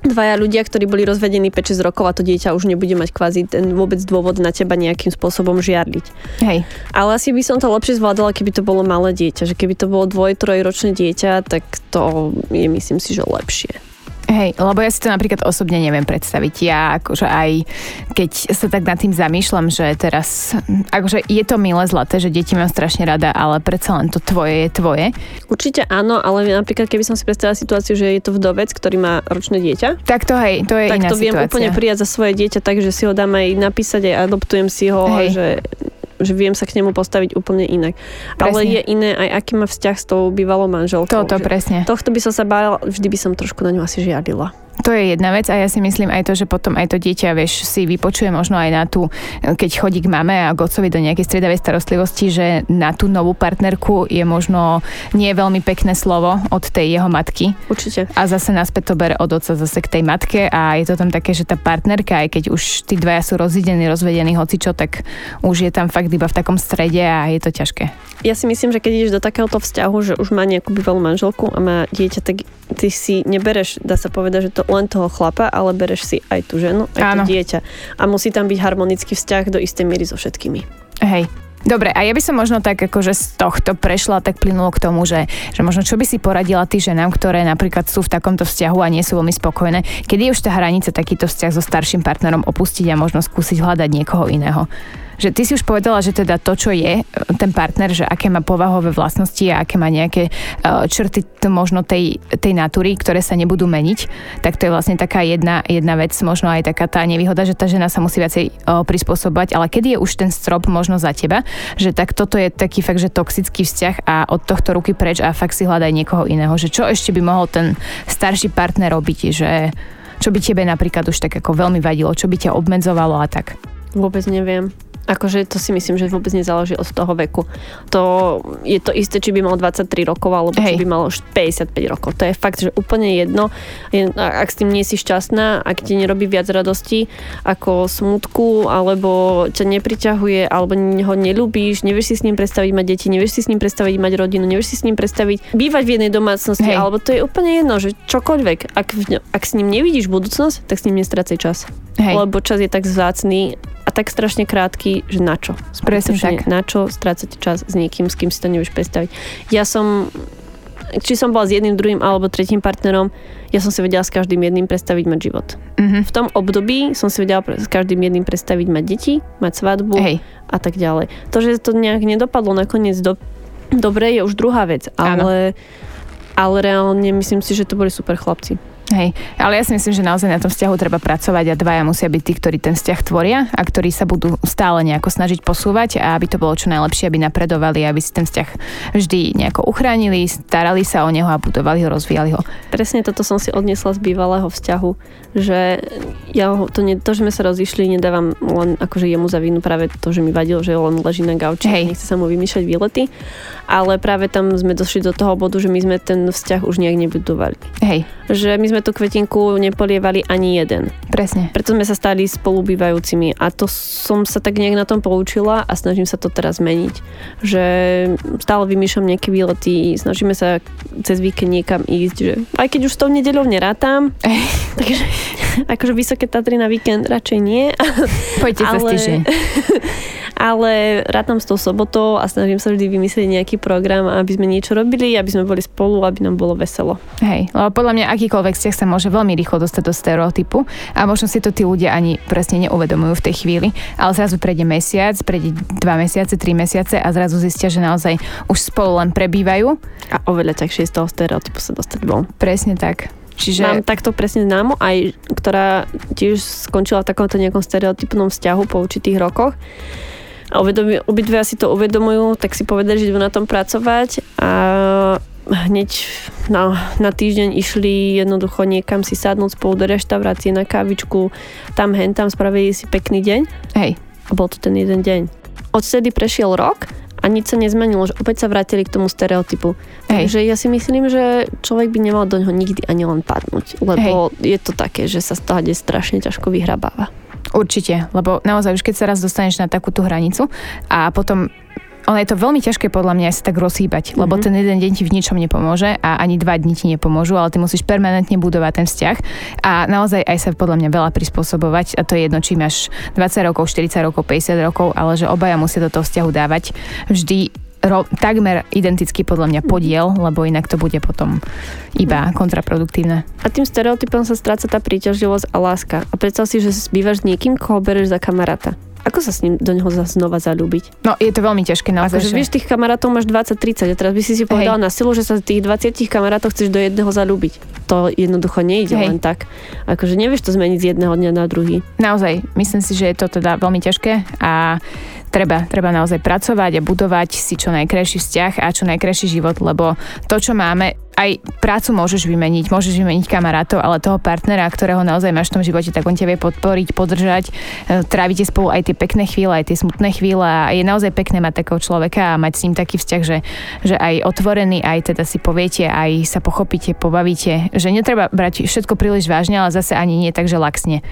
dvaja ľudia, ktorí boli rozvedení 5-6 rokov a to dieťa už nebude mať kvázi ten vôbec dôvod na teba nejakým spôsobom žiarliť. Hej. Ale asi by som to lepšie zvládala, keby to bolo malé dieťa. Že keby to bolo dvoj, trojročné dieťa, tak to je myslím si, že lepšie. Hej, lebo ja si to napríklad osobne neviem predstaviť. Ja akože aj keď sa tak nad tým zamýšľam, že teraz, akože je to milé zlaté, že deti mám strašne rada, ale predsa len to tvoje je tvoje. Určite áno, ale napríklad keby som si predstavila situáciu, že je to vdovec, ktorý má ročné dieťa. Tak to hej, to je tak iná to viem situácia. úplne prijať za svoje dieťa, takže si ho dám aj napísať, aj adoptujem si ho, hej. že že viem sa k nemu postaviť úplne inak. Presne. Ale je iné aj aký má vzťah s tou bývalou manželkou. Toto presne. Tohto by som sa bála, vždy by som trošku na ňu asi žiadila. To je jedna vec a ja si myslím aj to, že potom aj to dieťa, vieš, si vypočuje možno aj na tú, keď chodí k mame a k otcovi do nejakej striedavej starostlivosti, že na tú novú partnerku je možno nie veľmi pekné slovo od tej jeho matky. Určite. A zase naspäť to bere od otca zase k tej matke a je to tam také, že tá partnerka, aj keď už tí dvaja sú rozidení, rozvedení, čo, tak už je tam fakt iba v takom strede a je to ťažké. Ja si myslím, že keď ideš do takéhoto vzťahu, že už má nejakú bývalú manželku a má dieťa, tak ty si nebereš, dá sa povedať, že to len toho chlapa, ale bereš si aj tú ženu, aj Áno. to dieťa. A musí tam byť harmonický vzťah do istej miery so všetkými. Hej. Dobre, a ja by som možno tak akože z tohto prešla, tak plynulo k tomu, že, že možno čo by si poradila ty ženám, ktoré napríklad sú v takomto vzťahu a nie sú veľmi spokojné, kedy je už tá hranica takýto vzťah so starším partnerom opustiť a možno skúsiť hľadať niekoho iného že ty si už povedala, že teda to, čo je e, ten partner, že aké má povahové vlastnosti a aké má nejaké uh, črty možno tej, tej natúry, ktoré sa nebudú meniť, tak to je vlastne taká jedna, jedna vec, možno aj taká tá nevýhoda, že tá žena sa musí viacej uh, prispôsobovať, ale kedy je už ten strop možno za teba, že tak toto je taký fakt, že toxický vzťah a od tohto ruky preč a fakt si hľadaj niekoho iného, že čo ešte by mohol ten starší partner robiť, že čo by tebe napríklad už tak ako veľmi vadilo, čo by ťa obmedzovalo a tak? Vôbec neviem. Akože to si myslím, že vôbec nezáleží od toho veku. To je to isté, či by mal 23 rokov, alebo Hej. či by mal 55 rokov. To je fakt, že úplne jedno. Ak s tým nie si šťastná, ak ti nerobí viac radosti ako smutku, alebo ťa nepriťahuje, alebo ho nelúbíš, nevieš si s ním predstaviť mať deti, nevieš si s ním predstaviť mať rodinu, nevieš si s ním predstaviť bývať v jednej domácnosti, Hej. alebo to je úplne jedno, že čokoľvek. Ak, ak s ním nevidíš budúcnosť, tak s ním nestrácej čas. Hej. Lebo čas je tak vzácný tak strašne krátky, že na čo? Presne tak. Na čo strácať čas s niekým, s kým si to nevieš predstaviť. Ja som, či som bola s jedným, druhým alebo tretím partnerom, ja som si vedela s každým jedným predstaviť mať život. Mm-hmm. V tom období som si vedela s každým jedným predstaviť mať deti, mať svadbu Hej. a tak ďalej. To, že to nejak nedopadlo nakoniec do, dobre, je už druhá vec, ale, ale reálne myslím si, že to boli super chlapci. Hej, ale ja si myslím, že naozaj na tom vzťahu treba pracovať a dvaja musia byť tí, ktorí ten vzťah tvoria a ktorí sa budú stále nejako snažiť posúvať a aby to bolo čo najlepšie, aby napredovali, aby si ten vzťah vždy nejako uchránili, starali sa o neho a budovali ho, rozvíjali ho. Presne toto som si odnesla z bývalého vzťahu, že ja to, ne, to, že sme sa rozišli, nedávam len akože jemu za vinu práve to, že mi vadilo, že on leží na gauči, Hej. nechce sa mu vymýšľať výlety, ale práve tam sme došli do toho bodu, že my sme ten vzťah už nejak nebudovali. Hej. Že my sme tú kvetinku nepolievali ani jeden. Presne. Preto sme sa stali spolubývajúcimi a to som sa tak nejak na tom poučila a snažím sa to teraz zmeniť. Že stále vymýšľam nejaké výlety, snažíme sa cez víkend niekam ísť, že aj keď už s tou nedeľou nerátam, takže akože Vysoké Tatry na víkend radšej nie. Poďte ale, ale rátam s tou sobotou a snažím sa vždy vymyslieť nejaký program, aby sme niečo robili, aby sme boli spolu, aby nám bolo veselo. Hej, lebo podľa mňa akýkoľvek vzťah sa môže veľmi rýchlo dostať do stereotypu a možno si to tí ľudia ani presne neuvedomujú v tej chvíli, ale zrazu prejde mesiac, prejde dva mesiace, tri mesiace a zrazu zistia, že naozaj už spolu len prebývajú. A oveľa ťažšie z toho stereotypu sa dostať von. Presne tak. Čiže... Mám takto presne známu, aj ktorá tiež skončila v takomto nejakom stereotypnom vzťahu po určitých rokoch a obidve si to uvedomujú, tak si povedali, že idú na tom pracovať a hneď na, na týždeň išli jednoducho niekam si sadnúť spolu do reštaurácie na kávičku, tam hen tam spravili si pekný deň. Hej. A bol to ten jeden deň. Odtedy prešiel rok a nič sa nezmenilo, že opäť sa vrátili k tomu stereotypu. Hej. Takže ja si myslím, že človek by nemal do neho nikdy ani len padnúť, lebo Hej. je to také, že sa z toho strašne ťažko vyhrabáva. Určite, lebo naozaj už keď sa raz dostaneš na takúto hranicu a potom ono je to veľmi ťažké podľa mňa sa tak rozhýbať, mm-hmm. lebo ten jeden deň ti v ničom nepomôže a ani dva dni ti nepomôžu, ale ty musíš permanentne budovať ten vzťah a naozaj aj sa podľa mňa veľa prispôsobovať a to je jedno, či máš 20 rokov, 40 rokov, 50 rokov, ale že obaja musia do toho vzťahu dávať vždy ro, takmer identický podľa mňa podiel, lebo inak to bude potom iba kontraproduktívne. A tým stereotypom sa stráca tá príťažlivosť a láska. A predstav si, že bývaš s niekým, koho bereš za kamaráta. Ako sa s ním do neho znova zalúbiť? No, je to veľmi ťažké naozaj. Akože, vieš, tých kamarátov máš 20-30 a teraz by si si povedala Hej. na silu, že sa z tých 20 kamarátov chceš do jedného zalúbiť. To jednoducho nejde Hej. len tak. Akože nevieš to zmeniť z jedného dňa na druhý. Naozaj, myslím si, že je to teda veľmi ťažké a treba, treba naozaj pracovať a budovať si čo najkrajší vzťah a čo najkrajší život, lebo to, čo máme, aj prácu môžeš vymeniť, môžeš vymeniť kamarátov, ale toho partnera, ktorého naozaj máš v tom živote, tak on ťa vie podporiť, podržať, e, trávite spolu aj tie pekné chvíle, aj tie smutné chvíle a je naozaj pekné mať takého človeka a mať s ním taký vzťah, že, že aj otvorený, aj teda si poviete, aj sa pochopíte, pobavíte, že netreba brať všetko príliš vážne, ale zase ani nie tak, že laxne.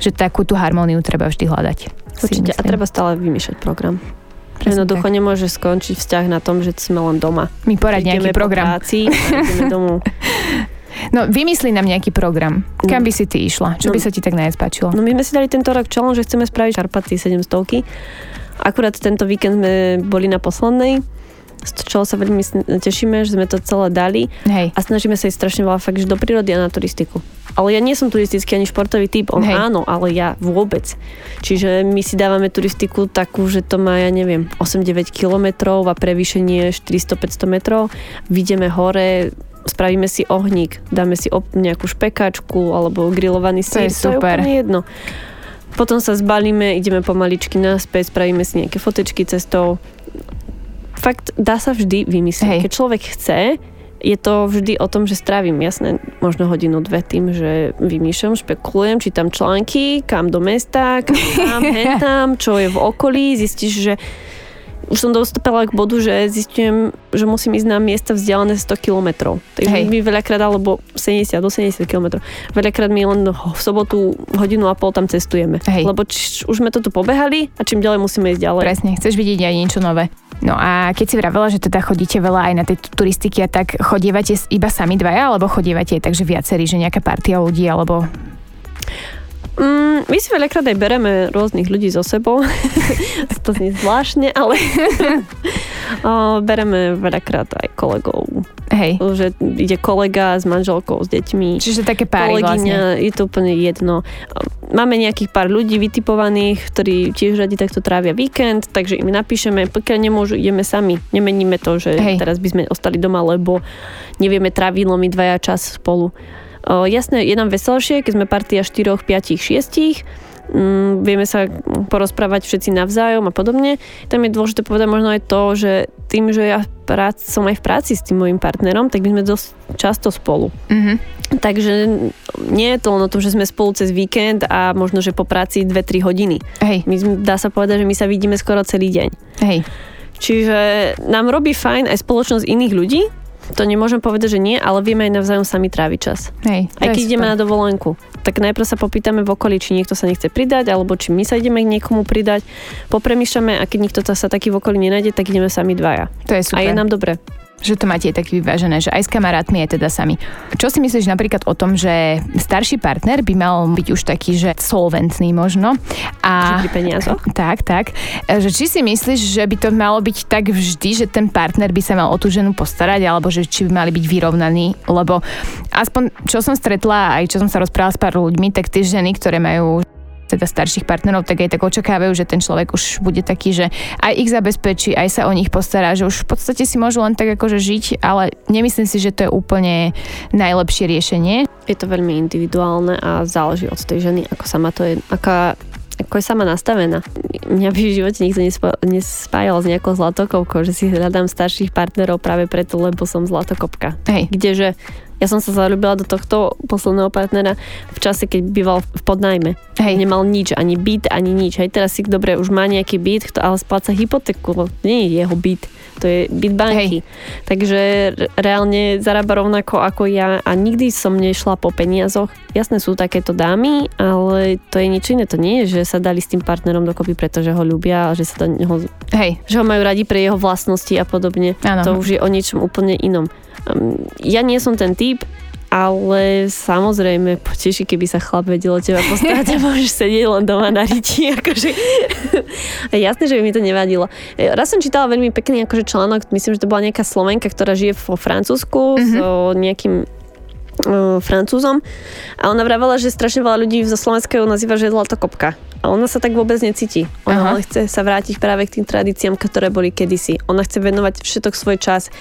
Že takú tú harmóniu treba vždy hľadať. Určite a treba stále vymýšľať program. Presne Jednoducho tak. nemôže skončiť vzťah na tom, že sme len doma. Mi porať nejaký program. Práci domov. No, vymyslí nám nejaký program. Kam no. by si ty išla? Čo no, by sa ti tak najviac páčilo? No my sme si dali tento rok challenge, že chceme spraviť Karpaty 700. Akurát tento víkend sme boli na poslednej z čoho sa veľmi tešíme, že sme to celé dali Hej. a snažíme sa ísť strašne veľa fakt, že do prírody a na turistiku. Ale ja nie som turistický ani športový typ, on Hej. áno, ale ja vôbec. Čiže my si dávame turistiku takú, že to má, ja neviem, 8-9 kilometrov a prevýšenie 400-500 metrov. Vidíme hore, spravíme si ohník, dáme si op- nejakú špekačku alebo grillovaný sír, to je, super. to je úplne jedno. Potom sa zbalíme, ideme pomaličky naspäť, spravíme si nejaké fotečky cestou fakt dá sa vždy vymyslieť. Hej. Keď človek chce, je to vždy o tom, že strávim jasné možno hodinu, dve tým, že vymýšľam, špekulujem, čítam články, kam do mesta, kam tam, tam, čo je v okolí, zistíš, že už som dostala k bodu, že zistujem, že musím ísť na miesta vzdialené 100 km. Takže Hej. mi veľakrát, alebo 70 do 70 km. Veľakrát my len v sobotu hodinu a pol tam cestujeme. Hej. Lebo či, už sme to tu pobehali a čím ďalej musíme ísť ďalej. Presne, chceš vidieť aj niečo nové. No a keď si vravela, že teda chodíte veľa aj na tej turistiky a tak chodívate iba sami dvaja, alebo chodívate takže viacerí, že nejaká partia ľudí, alebo Mm, my si veľakrát aj bereme rôznych ľudí so sebou. to znie zvláštne, ale o, bereme veľakrát aj kolegov. Hej. Že ide kolega s manželkou, s deťmi. Čiže také páry vlastne. je to úplne jedno. Máme nejakých pár ľudí vytipovaných, ktorí tiež radi takto trávia víkend, takže im napíšeme, pokiaľ nemôžu, ideme sami. Nemeníme to, že Hej. teraz by sme ostali doma, lebo nevieme tráviť my dvaja čas spolu. O, jasné, je nám veselšie, keď sme partia 4, 5, 6, mm, vieme sa porozprávať všetci navzájom a podobne. Tam je dôležité povedať možno aj to, že tým, že ja prác, som aj v práci s tým môjim partnerom, tak my sme dosť často spolu. Mm-hmm. Takže nie je to len o tom, že sme spolu cez víkend a možno, že po práci 2-3 hodiny. Hej. My, dá sa povedať, že my sa vidíme skoro celý deň. Hej. Čiže nám robí fajn aj spoločnosť iných ľudí, to nemôžem povedať, že nie, ale vieme aj navzájom sami tráviť čas. Hej, aj keď ideme na dovolenku, tak najprv sa popýtame v okolí, či niekto sa nechce pridať, alebo či my sa ideme k niekomu pridať. Popremýšľame a keď nikto sa taký v okolí nenájde, tak ideme sami dvaja. To je super. A je nám dobre že to máte tak vyvážené, že aj s kamarátmi je teda sami. Čo si myslíš napríklad o tom, že starší partner by mal byť už taký, že solventný možno? A, pri peniazoch? Tak, tak. Že či si myslíš, že by to malo byť tak vždy, že ten partner by sa mal o tú ženu postarať, alebo že či by mali byť vyrovnaní? Lebo aspoň čo som stretla, aj čo som sa rozprávala s pár ľuďmi, tak tie ženy, ktoré majú teda starších partnerov, tak aj tak očakávajú, že ten človek už bude taký, že aj ich zabezpečí, aj sa o nich postará, že už v podstate si môžu len tak akože žiť, ale nemyslím si, že to je úplne najlepšie riešenie. Je to veľmi individuálne a záleží od tej ženy, ako sama to je, aká ako je sama nastavená. Mňa by v živote nikto nespájal s nejakou zlatokopkou, že si hľadám starších partnerov práve preto, lebo som zlatokopka. Hej. Kdeže ja som sa zalúbila do tohto posledného partnera v čase, keď býval v podnajme. Hej. Nemal nič, ani byt, ani nič. Hej, teraz si dobre už má nejaký byt, ale spláca hypotéku. Nie je jeho byt to je byt banky. Hej. Takže reálne zarába rovnako ako ja a nikdy som nešla po peniazoch. Jasné sú takéto dámy, ale to je niečo iné. To nie je, že sa dali s tým partnerom dokopy, pretože ho ľubia a že sa do neho, Hej. že ho majú radi pre jeho vlastnosti a podobne. Ano. To už je o niečom úplne inom. Um, ja nie som ten typ, ale samozrejme poteší, keby sa chlap vedel o teba postarať a môžeš sedieť len doma na riti. Akože. Jasné, že by mi to nevadilo. E, raz som čítala veľmi pekný akože článok, myslím, že to bola nejaká Slovenka, ktorá žije vo Francúzsku mm-hmm. so nejakým uh, Francúzom a ona vravela, že strašne veľa ľudí zo Slovenska ju nazýva, že je zlatokopka. A ona sa tak vôbec necíti. Ona ale chce sa vrátiť práve k tým tradíciám, ktoré boli kedysi. Ona chce venovať všetok svoj čas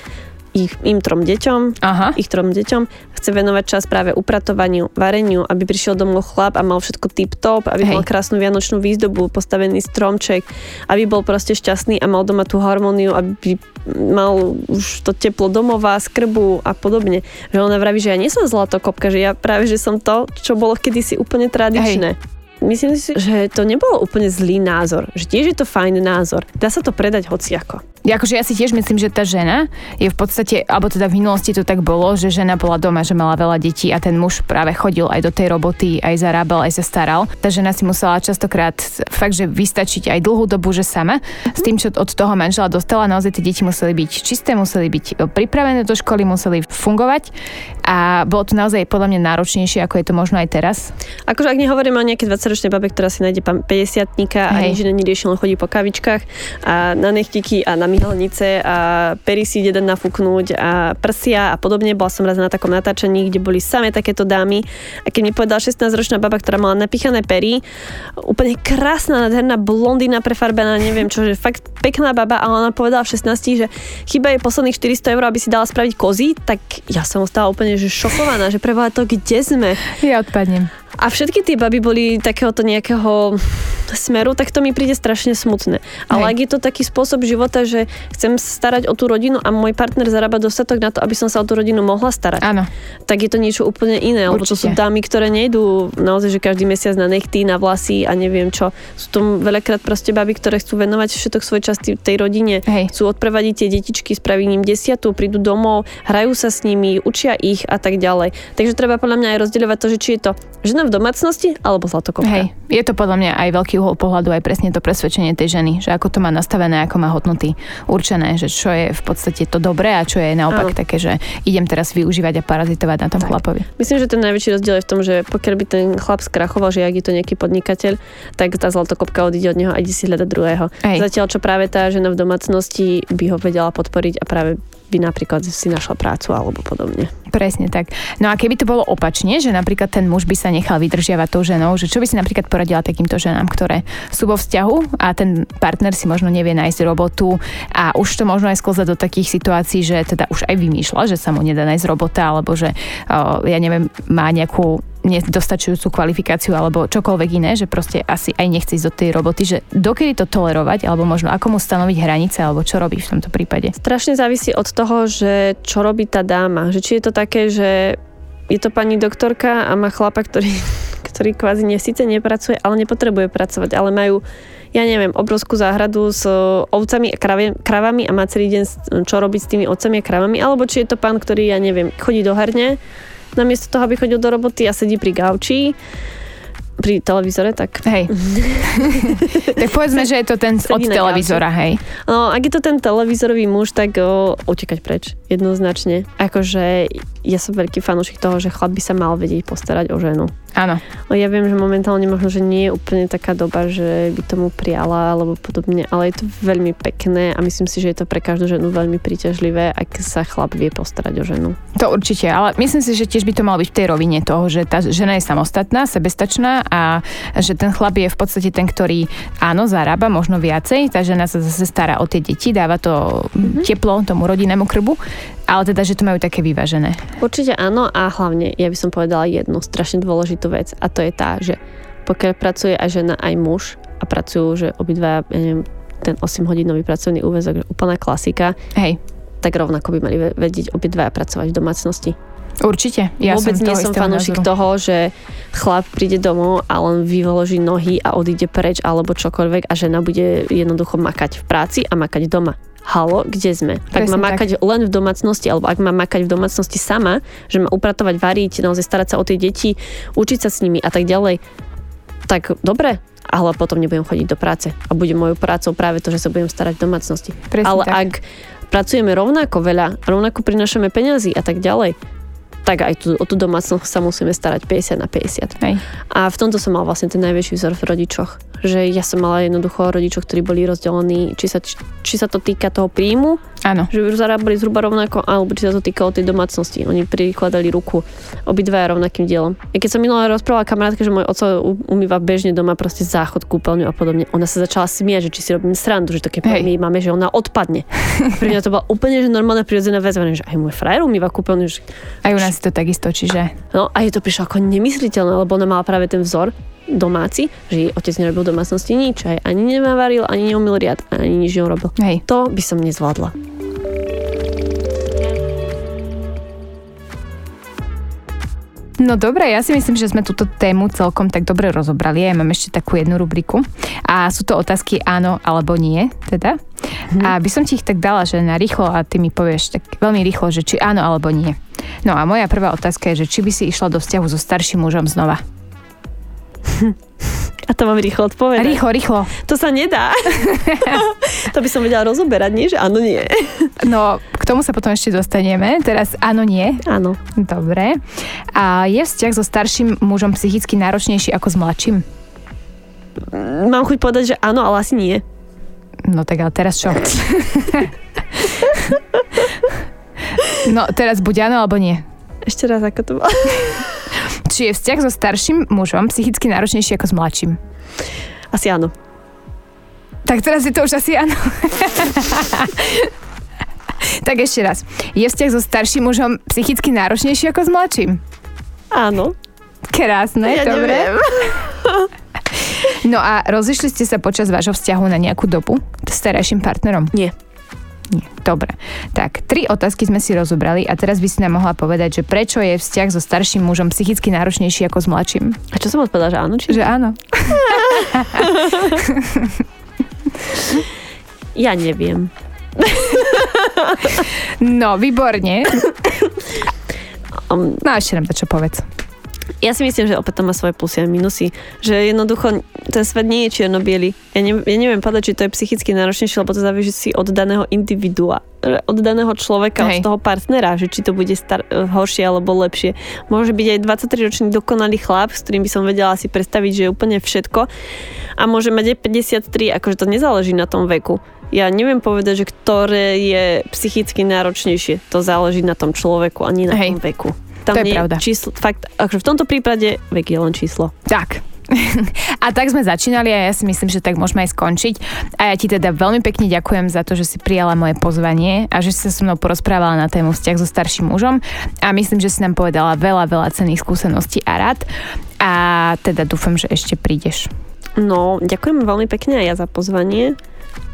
ich, im trom deťom, Aha. ich trom deťom, chce venovať čas práve upratovaniu, vareniu, aby prišiel domov chlap a mal všetko tip-top, aby Hej. mal krásnu vianočnú výzdobu, postavený stromček, aby bol proste šťastný a mal doma tú harmóniu, aby mal už to teplo domova, skrbu a podobne. Že ona vraví, že ja nie som zlatokopka, že ja práve, že som to, čo bolo kedysi úplne tradičné. Myslím si, že to nebolo úplne zlý názor. Že tiež je to fajn názor. Dá sa to predať hociako. Akože ja si tiež myslím, že tá žena je v podstate, alebo teda v minulosti to tak bolo, že žena bola doma, že mala veľa detí a ten muž práve chodil aj do tej roboty, aj zarábal, aj sa staral. Tá žena si musela častokrát fakt, že vystačiť aj dlhú dobu, že sama. S tým, čo od toho manžela dostala, naozaj tie deti museli byť čisté, museli byť pripravené do školy, museli fungovať a bolo to naozaj podľa mňa náročnejšie, ako je to možno aj teraz. Akože ak nehovoríme o nejakej 20-ročnej babe, ktorá si nájde 50 a nič iné nerieši, len chodí po kavičkách a na nechtiky a na myhalnice a pery si ide nafúknúť a prsia a podobne. Bola som raz na takom natáčaní, kde boli samé takéto dámy a keď mi povedala 16-ročná baba, ktorá mala napichané pery, úplne krásna, nádherná blondína prefarbená, neviem čo, že fakt pekná baba, ale ona povedala v 16, že chyba je posledných 400 eur, aby si dala spraviť kozy, tak ja som ostala úplne že šokovaná, že preboha to, kde sme? Ja odpadnem. A všetky tie baby boli takéhoto nejakého smeru, tak to mi príde strašne smutné. Ale Hej. ak je to taký spôsob života, že chcem sa starať o tú rodinu a môj partner zarába dostatok na to, aby som sa o tú rodinu mohla starať, Áno. tak je to niečo úplne iné. Lebo to sú Určite. dámy, ktoré nejdú naozaj, že každý mesiac na nechty, na vlasy a neviem čo. Sú to veľakrát proste baby, ktoré chcú venovať všetok svoj čas tej rodine. Hej. Chcú odprevadiť tie detičky, spraviť im desiatu, prídu domov, hrajú sa s nimi, učia ich a tak ďalej. Takže treba podľa mňa aj rozdeľovať to, že či je to žena v domácnosti alebo zlatokopka. Hej, je to podľa mňa aj veľký uhol pohľadu, aj presne to presvedčenie tej ženy, že ako to má nastavené, ako má hodnoty určené, že čo je v podstate to dobré a čo je naopak Áno. také, že idem teraz využívať a parazitovať na tom Tak. chlapovi. Myslím, že ten najväčší rozdiel je v tom, že pokiaľ by ten chlap skrachoval, že ak je to nejaký podnikateľ, tak tá zlatokopka odíde od neho a ide si hľadať druhého. Hej. Zatiaľ, čo práve tá žena v domácnosti by ho vedela podporiť a práve by napríklad si našla prácu alebo podobne. Presne tak. No a keby to bolo opačne, že napríklad ten muž by sa nechal vydržiavať tou ženou, že čo by si napríklad poradila takýmto ženám, ktoré sú vo vzťahu a ten partner si možno nevie nájsť robotu a už to možno aj sklza do takých situácií, že teda už aj vymýšľa, že sa mu nedá nájsť robota alebo že ja neviem, má nejakú nedostačujúcu kvalifikáciu alebo čokoľvek iné, že proste asi aj nechce ísť do tej roboty, že dokedy to tolerovať alebo možno ako mu stanoviť hranice alebo čo robí v tomto prípade. Strašne závisí od toho, že čo robí tá dáma. Že či je to také, že je to pani doktorka a má chlapa, ktorý, ktorý kvázi ne, nepracuje, ale nepotrebuje pracovať, ale majú ja neviem, obrovskú záhradu s ovcami a kravami a má celý deň čo robiť s tými ovcami a kravami, alebo či je to pán, ktorý, ja neviem, chodí do herne, namiesto toho, aby chodil do roboty a sedí pri gauči, pri televízore, tak Hej. tak povedzme, že je to ten od televízora, hej. No, ak je to ten televízorový muž, tak o, utekať preč, jednoznačne. Akože ja som veľký fanúšik toho, že chlap by sa mal vedieť postarať o ženu. Áno. No, ja viem, že momentálne možno, že nie je úplne taká doba, že by tomu prijala alebo podobne, ale je to veľmi pekné a myslím si, že je to pre každú ženu veľmi príťažlivé, ak sa chlap vie postarať o ženu. To určite, ale myslím si, že tiež by to malo byť v tej rovine toho, že tá žena je samostatná, sebestačná a že ten chlap je v podstate ten, ktorý áno, zarába možno viacej, tá žena sa zase stará o tie deti, dáva to mm-hmm. teplo tomu rodinnému krbu, ale teda, že to majú také vyvážené. Určite áno a hlavne ja by som povedala jednu strašne dôležitú vec a to je tá, že pokiaľ pracuje aj žena, aj muž a pracujú, že obidva, ja neviem, ten 8-hodinový pracovný úvezok, úplná klasika, Hej, tak rovnako by mali ve- vedieť obidva pracovať v domácnosti. určite. Ja Vôbec som nie som fanúšik toho, že chlap príde domov a len vyvoloží nohy a odíde preč alebo čokoľvek a žena bude jednoducho makať v práci a makať doma. Halo, kde sme? Ak Presne má tak. makať len v domácnosti, alebo ak má makať v domácnosti sama, že má upratovať, variť, naozaj starať sa o tie deti, učiť sa s nimi a tak ďalej, tak dobre, ale potom nebudem chodiť do práce a bude mojou prácou práve to, že sa budem starať v domácnosti. Presne ale tak. ak pracujeme rovnako veľa, rovnako prinášame peniazy a tak ďalej, tak aj tu, o tú domácnosť sa musíme starať 50 na 50. Hej. A v tomto som mal vlastne ten najväčší vzor v rodičoch. Že ja som mala jednoducho rodičov, ktorí boli rozdelení, či sa, či sa to týka toho príjmu, Áno. Že zarábali zhruba rovnako, alebo či sa to týkalo tej domácnosti. Oni prikladali ruku obidvaja rovnakým dielom. I keď som minulá rozprávala kamarátka, že môj oco umýva bežne doma proste záchod, kúpeľňu a podobne, ona sa začala smieť, že či si robím srandu, že keď my máme, že ona odpadne. Pre mňa to bola úplne že normálna prirodzená vec, že aj môj frajer umýva kúpeľňu. Že... Aj u nás to takisto, čiže... No a je to prišlo ako nemysliteľné, lebo ona mala práve ten vzor, domáci, že jej otec nerobil v domácnosti nič, aj ani nevaril, ani neumil riad, ani nič neurobil. Hej. To by som nezvládla. No dobre, ja si myslím, že sme túto tému celkom tak dobre rozobrali. Ja mám ešte takú jednu rubriku. A sú to otázky áno alebo nie, teda. Hmm. A by som ti ich tak dala, že na rýchlo a ty mi povieš tak veľmi rýchlo, že či áno alebo nie. No a moja prvá otázka je, že či by si išla do vzťahu so starším mužom znova. A to mám rýchlo odpovedať. Rýchlo, rýchlo. To sa nedá. to by som vedela rozoberať, nie? Že áno, nie. no, k tomu sa potom ešte dostaneme. Teraz áno, nie. Áno. Dobre. A je vzťah so starším mužom psychicky náročnejší ako s mladším? Mám chuť povedať, že áno, ale asi nie. No tak ale teraz čo? no teraz buď áno, alebo nie. Ešte raz, ako to bolo. Či je vzťah so starším mužom psychicky náročnejší ako s mladším? Asi áno. Tak teraz je to už asi áno. tak ešte raz. Je vzťah so starším mužom psychicky náročnejší ako s mladším? Áno. Krásne, ja dobre. Neviem. no a rozišli ste sa počas vášho vzťahu na nejakú dobu s starším partnerom? Nie. Nie. Dobre. Tak, tri otázky sme si rozobrali a teraz by si nám mohla povedať, že prečo je vzťah so starším mužom psychicky náročnejší ako s mladším? A čo som odpovedala, že áno? Či... Že áno. ja neviem. no, výborne. Um, no a ešte nám to čo povedz ja si myslím, že opäť to má svoje plusy a minusy. Že jednoducho ten svet nie je čierno biely. Ja, ne, ja neviem povedať, či to je psychicky náročnejšie, lebo to závisí od daného individua, od daného človeka, Hej. od toho partnera, že či to bude star- horšie alebo lepšie. Môže byť aj 23-ročný dokonalý chlap, s ktorým by som vedela si predstaviť, že je úplne všetko. A môže mať aj 53, akože to nezáleží na tom veku. Ja neviem povedať, že ktoré je psychicky náročnejšie. To záleží na tom človeku a nie na Hej. tom veku tam to je nie pravda. číslo, fakt, akože v tomto prípade vek je len číslo. Tak, a tak sme začínali a ja si myslím, že tak môžeme aj skončiť. A ja ti teda veľmi pekne ďakujem za to, že si prijala moje pozvanie a že si sa so mnou porozprávala na tému vzťah so starším mužom. A myslím, že si nám povedala veľa, veľa cených skúseností a rád. A teda dúfam, že ešte prídeš. No, ďakujem veľmi pekne aj ja za pozvanie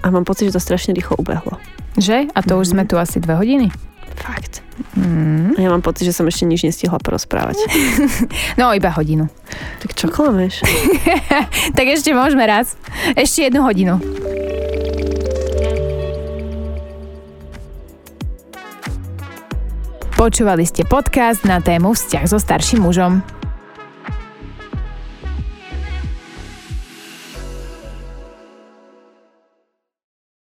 a mám pocit, že to strašne rýchlo ubehlo. Že? A to mm-hmm. už sme tu asi dve hodiny? Fakt. Mm. Ja mám pocit, že som ešte nič nestihla porozprávať. No, iba hodinu. Tak čo klameš? tak ešte môžeme raz. Ešte jednu hodinu. Počúvali ste podcast na tému vzťah so starším mužom.